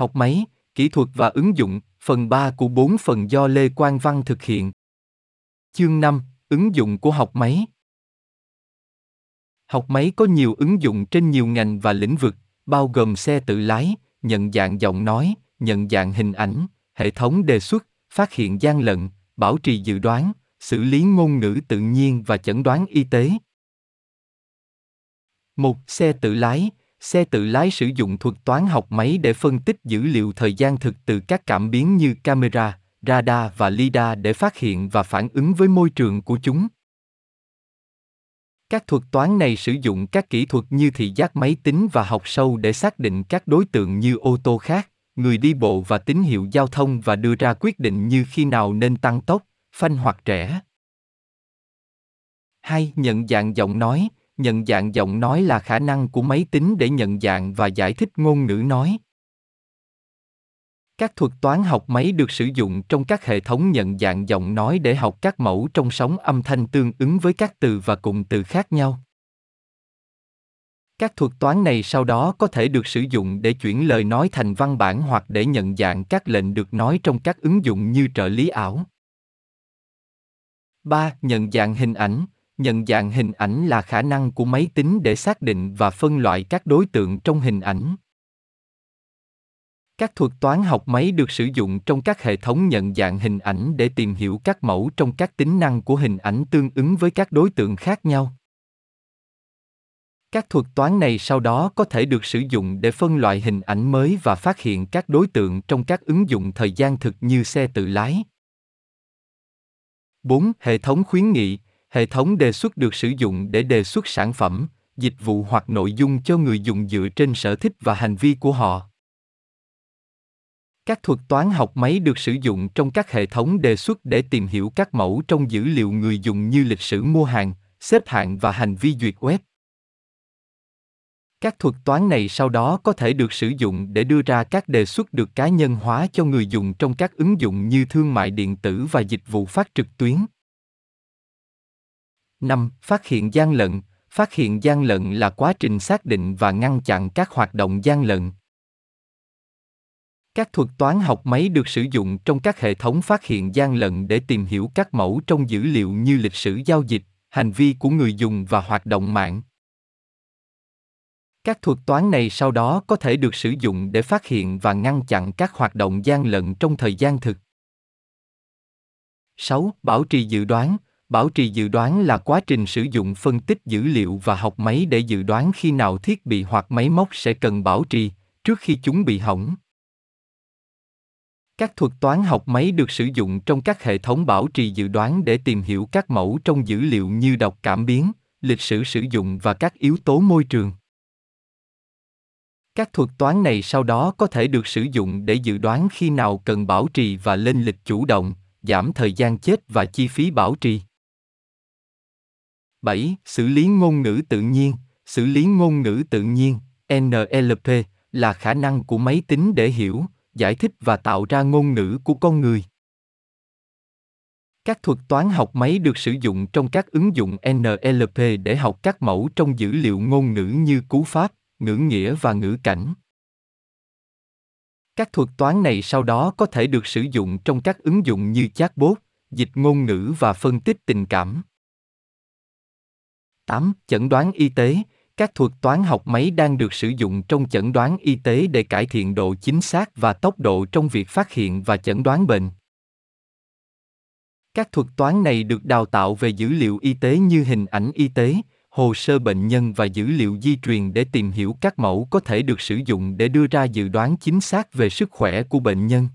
Học máy, kỹ thuật và ứng dụng, phần 3 của 4 phần do Lê Quang Văn thực hiện. Chương 5, ứng dụng của học máy. Học máy có nhiều ứng dụng trên nhiều ngành và lĩnh vực, bao gồm xe tự lái, nhận dạng giọng nói, nhận dạng hình ảnh, hệ thống đề xuất, phát hiện gian lận, bảo trì dự đoán, xử lý ngôn ngữ tự nhiên và chẩn đoán y tế. Một xe tự lái, xe tự lái sử dụng thuật toán học máy để phân tích dữ liệu thời gian thực từ các cảm biến như camera, radar và lidar để phát hiện và phản ứng với môi trường của chúng. Các thuật toán này sử dụng các kỹ thuật như thị giác máy tính và học sâu để xác định các đối tượng như ô tô khác, người đi bộ và tín hiệu giao thông và đưa ra quyết định như khi nào nên tăng tốc, phanh hoặc rẽ. 2. Nhận dạng giọng nói, nhận dạng giọng nói là khả năng của máy tính để nhận dạng và giải thích ngôn ngữ nói các thuật toán học máy được sử dụng trong các hệ thống nhận dạng giọng nói để học các mẫu trong sóng âm thanh tương ứng với các từ và cụm từ khác nhau các thuật toán này sau đó có thể được sử dụng để chuyển lời nói thành văn bản hoặc để nhận dạng các lệnh được nói trong các ứng dụng như trợ lý ảo. 3. Nhận dạng hình ảnh, nhận dạng hình ảnh là khả năng của máy tính để xác định và phân loại các đối tượng trong hình ảnh các thuật toán học máy được sử dụng trong các hệ thống nhận dạng hình ảnh để tìm hiểu các mẫu trong các tính năng của hình ảnh tương ứng với các đối tượng khác nhau các thuật toán này sau đó có thể được sử dụng để phân loại hình ảnh mới và phát hiện các đối tượng trong các ứng dụng thời gian thực như xe tự lái. 4. Hệ thống khuyến nghị, hệ thống đề xuất được sử dụng để đề xuất sản phẩm, dịch vụ hoặc nội dung cho người dùng dựa trên sở thích và hành vi của họ. Các thuật toán học máy được sử dụng trong các hệ thống đề xuất để tìm hiểu các mẫu trong dữ liệu người dùng như lịch sử mua hàng, xếp hạng và hành vi duyệt web. Các thuật toán này sau đó có thể được sử dụng để đưa ra các đề xuất được cá nhân hóa cho người dùng trong các ứng dụng như thương mại điện tử và dịch vụ phát trực tuyến. 5. Phát hiện gian lận. Phát hiện gian lận là quá trình xác định và ngăn chặn các hoạt động gian lận. Các thuật toán học máy được sử dụng trong các hệ thống phát hiện gian lận để tìm hiểu các mẫu trong dữ liệu như lịch sử giao dịch, hành vi của người dùng và hoạt động mạng. Các thuật toán này sau đó có thể được sử dụng để phát hiện và ngăn chặn các hoạt động gian lận trong thời gian thực. 6. Bảo trì dự đoán, Bảo trì dự đoán là quá trình sử dụng phân tích dữ liệu và học máy để dự đoán khi nào thiết bị hoặc máy móc sẽ cần bảo trì trước khi chúng bị hỏng. Các thuật toán học máy được sử dụng trong các hệ thống bảo trì dự đoán để tìm hiểu các mẫu trong dữ liệu như đọc cảm biến, lịch sử sử dụng và các yếu tố môi trường. Các thuật toán này sau đó có thể được sử dụng để dự đoán khi nào cần bảo trì và lên lịch chủ động, giảm thời gian chết và chi phí bảo trì. 7. Xử lý ngôn ngữ tự nhiên. Xử lý ngôn ngữ tự nhiên, NLP, là khả năng của máy tính để hiểu, giải thích và tạo ra ngôn ngữ của con người. Các thuật toán học máy được sử dụng trong các ứng dụng NLP để học các mẫu trong dữ liệu ngôn ngữ như cú pháp, ngữ nghĩa và ngữ cảnh. Các thuật toán này sau đó có thể được sử dụng trong các ứng dụng như chatbot, dịch ngôn ngữ và phân tích tình cảm. 8. Chẩn đoán y tế. Các thuật toán học máy đang được sử dụng trong chẩn đoán y tế để cải thiện độ chính xác và tốc độ trong việc phát hiện và chẩn đoán bệnh. Các thuật toán này được đào tạo về dữ liệu y tế như hình ảnh y tế, hồ sơ bệnh nhân và dữ liệu di truyền để tìm hiểu các mẫu có thể được sử dụng để đưa ra dự đoán chính xác về sức khỏe của bệnh nhân.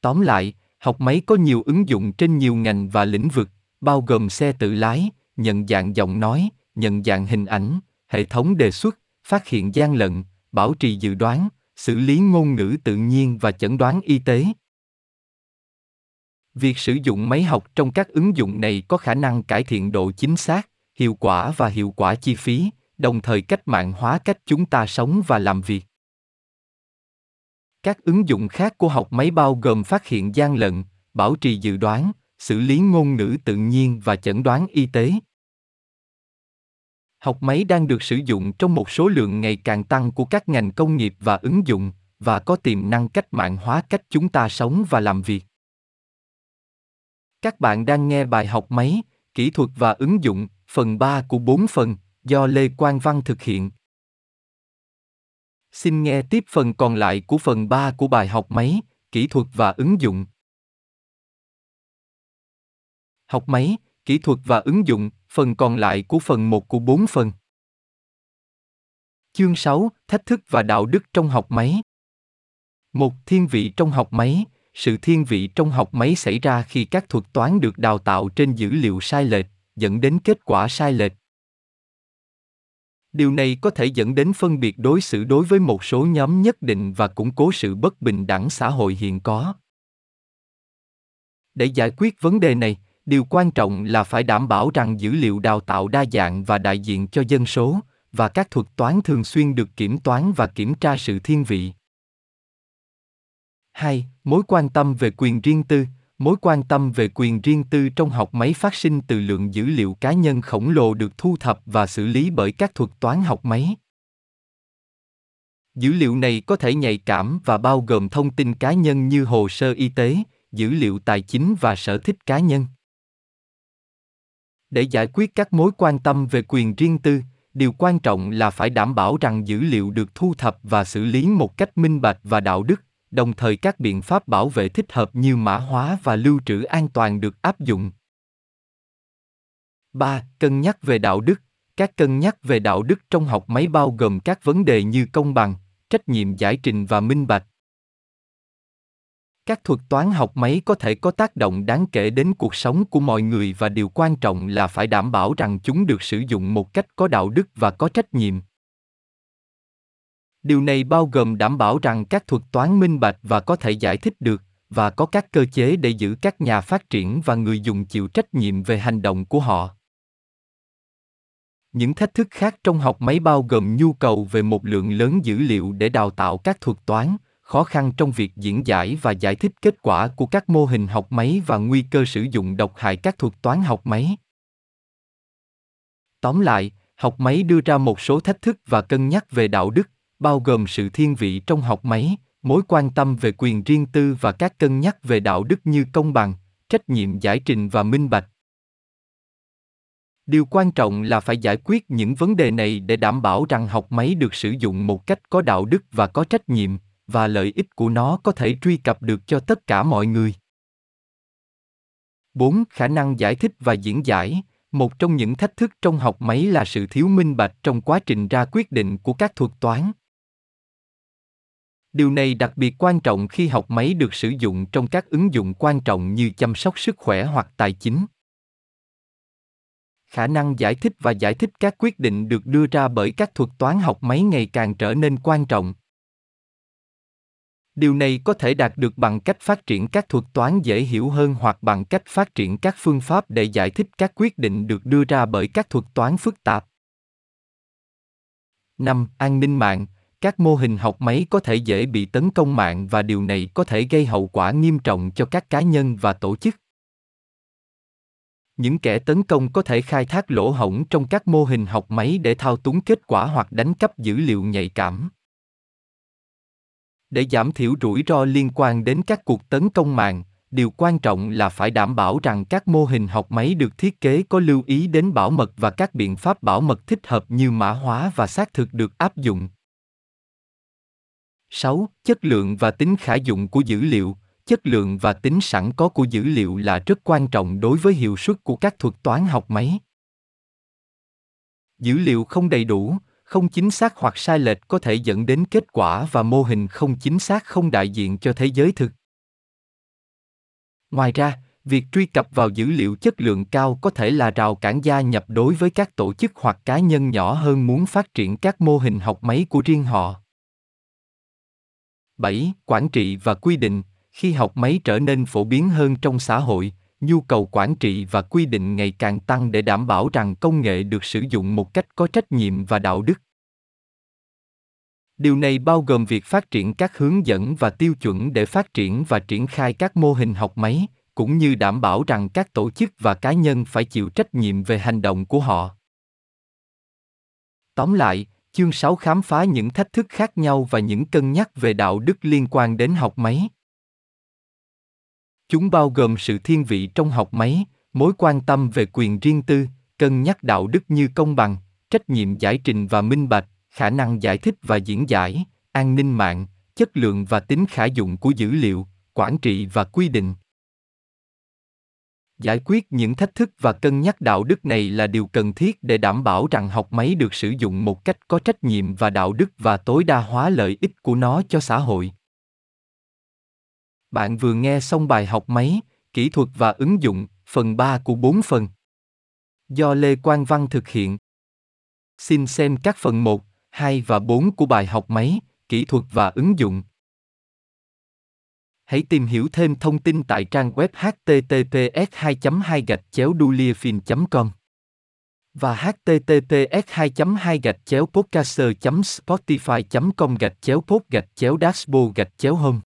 Tóm lại, học máy có nhiều ứng dụng trên nhiều ngành và lĩnh vực, bao gồm xe tự lái, nhận dạng giọng nói, nhận dạng hình ảnh, hệ thống đề xuất, phát hiện gian lận, bảo trì dự đoán, xử lý ngôn ngữ tự nhiên và chẩn đoán y tế. Việc sử dụng máy học trong các ứng dụng này có khả năng cải thiện độ chính xác, hiệu quả và hiệu quả chi phí, đồng thời cách mạng hóa cách chúng ta sống và làm việc. Các ứng dụng khác của học máy bao gồm phát hiện gian lận, bảo trì dự đoán, xử lý ngôn ngữ tự nhiên và chẩn đoán y tế Học máy đang được sử dụng trong một số lượng ngày càng tăng của các ngành công nghiệp và ứng dụng và có tiềm năng cách mạng hóa cách chúng ta sống và làm việc. Các bạn đang nghe bài học máy, kỹ thuật và ứng dụng, phần 3 của 4 phần, do Lê Quang Văn thực hiện. Xin nghe tiếp phần còn lại của phần 3 của bài học máy, kỹ thuật và ứng dụng. Học máy, kỹ thuật và ứng dụng, phần còn lại của phần 1 của 4 phần. Chương 6, Thách thức và đạo đức trong học máy. Một thiên vị trong học máy, sự thiên vị trong học máy xảy ra khi các thuật toán được đào tạo trên dữ liệu sai lệch, dẫn đến kết quả sai lệch. Điều này có thể dẫn đến phân biệt đối xử đối với một số nhóm nhất định và củng cố sự bất bình đẳng xã hội hiện có. Để giải quyết vấn đề này, điều quan trọng là phải đảm bảo rằng dữ liệu đào tạo đa dạng và đại diện cho dân số và các thuật toán thường xuyên được kiểm toán và kiểm tra sự thiên vị 2. Mối quan tâm về quyền riêng tư Mối quan tâm về quyền riêng tư trong học máy phát sinh từ lượng dữ liệu cá nhân khổng lồ được thu thập và xử lý bởi các thuật toán học máy. Dữ liệu này có thể nhạy cảm và bao gồm thông tin cá nhân như hồ sơ y tế, dữ liệu tài chính và sở thích cá nhân để giải quyết các mối quan tâm về quyền riêng tư, điều quan trọng là phải đảm bảo rằng dữ liệu được thu thập và xử lý một cách minh bạch và đạo đức, đồng thời các biện pháp bảo vệ thích hợp như mã hóa và lưu trữ an toàn được áp dụng 3. Cân nhắc về đạo đức các cân nhắc về đạo đức trong học máy bao gồm các vấn đề như công bằng, trách nhiệm giải trình và minh bạch các thuật toán học máy có thể có tác động đáng kể đến cuộc sống của mọi người và điều quan trọng là phải đảm bảo rằng chúng được sử dụng một cách có đạo đức và có trách nhiệm. Điều này bao gồm đảm bảo rằng các thuật toán minh bạch và có thể giải thích được, và có các cơ chế để giữ các nhà phát triển và người dùng chịu trách nhiệm về hành động của họ. Những thách thức khác trong học máy bao gồm nhu cầu về một lượng lớn dữ liệu để đào tạo các thuật toán khó khăn trong việc diễn giải và giải thích kết quả của các mô hình học máy và nguy cơ sử dụng độc hại các thuật toán học máy. Tóm lại, học máy đưa ra một số thách thức và cân nhắc về đạo đức, bao gồm sự thiên vị trong học máy, mối quan tâm về quyền riêng tư và các cân nhắc về đạo đức như công bằng, trách nhiệm giải trình và minh bạch. Điều quan trọng là phải giải quyết những vấn đề này để đảm bảo rằng học máy được sử dụng một cách có đạo đức và có trách nhiệm và lợi ích của nó có thể truy cập được cho tất cả mọi người. 4. Khả năng giải thích và diễn giải. Một trong những thách thức trong học máy là sự thiếu minh bạch trong quá trình ra quyết định của các thuật toán. Điều này đặc biệt quan trọng khi học máy được sử dụng trong các ứng dụng quan trọng như chăm sóc sức khỏe hoặc tài chính. Khả năng giải thích và giải thích các quyết định được đưa ra bởi các thuật toán học máy ngày càng trở nên quan trọng điều này có thể đạt được bằng cách phát triển các thuật toán dễ hiểu hơn hoặc bằng cách phát triển các phương pháp để giải thích các quyết định được đưa ra bởi các thuật toán phức tạp. 5. An ninh mạng. Các mô hình học máy có thể dễ bị tấn công mạng và điều này có thể gây hậu quả nghiêm trọng cho các cá nhân và tổ chức. Những kẻ tấn công có thể khai thác lỗ hổng trong các mô hình học máy để thao túng kết quả hoặc đánh cắp dữ liệu nhạy cảm để giảm thiểu rủi ro liên quan đến các cuộc tấn công mạng điều quan trọng là phải đảm bảo rằng các mô hình học máy được thiết kế có lưu ý đến bảo mật và các biện pháp bảo mật thích hợp như mã hóa và xác thực được áp dụng 6. Chất lượng và tính khả dụng của dữ liệu Chất lượng và tính sẵn có của dữ liệu là rất quan trọng đối với hiệu suất của các thuật toán học máy. Dữ liệu không đầy đủ, không chính xác hoặc sai lệch có thể dẫn đến kết quả và mô hình không chính xác không đại diện cho thế giới thực ngoài ra, việc truy cập vào dữ liệu chất lượng cao có thể là rào cản gia nhập đối với các tổ chức hoặc cá nhân nhỏ hơn muốn phát triển các mô hình học máy của riêng họ 7. Quản trị và quy định khi học máy trở nên phổ biến hơn trong xã hội nhu cầu quản trị và quy định ngày càng tăng để đảm bảo rằng công nghệ được sử dụng một cách có trách nhiệm và đạo đức điều này bao gồm việc phát triển các hướng dẫn và tiêu chuẩn để phát triển và triển khai các mô hình học máy cũng như đảm bảo rằng các tổ chức và cá nhân phải chịu trách nhiệm về hành động của họ Tóm lại, chương 6 khám phá những thách thức khác nhau và những cân nhắc về đạo đức liên quan đến học máy. Chúng bao gồm sự thiên vị trong học máy, mối quan tâm về quyền riêng tư, cân nhắc đạo đức như công bằng, trách nhiệm giải trình và minh bạch, khả năng giải thích và diễn giải, an ninh mạng, chất lượng và tính khả dụng của dữ liệu, quản trị và quy định. Giải quyết những thách thức và cân nhắc đạo đức này là điều cần thiết để đảm bảo rằng học máy được sử dụng một cách có trách nhiệm và đạo đức và tối đa hóa lợi ích của nó cho xã hội. Bạn vừa nghe xong bài học máy, kỹ thuật và ứng dụng, phần 3 của 4 phần. Do Lê Quang Văn thực hiện. Xin xem các phần 1, 2 và 4 của bài học máy, kỹ thuật và ứng dụng. Hãy tìm hiểu thêm thông tin tại trang web https 2 2 gạch chéo com và https 2 2 gạch chéo podcaster spotify com gạch chéo pod gạch chéo dashboard gạch chéo home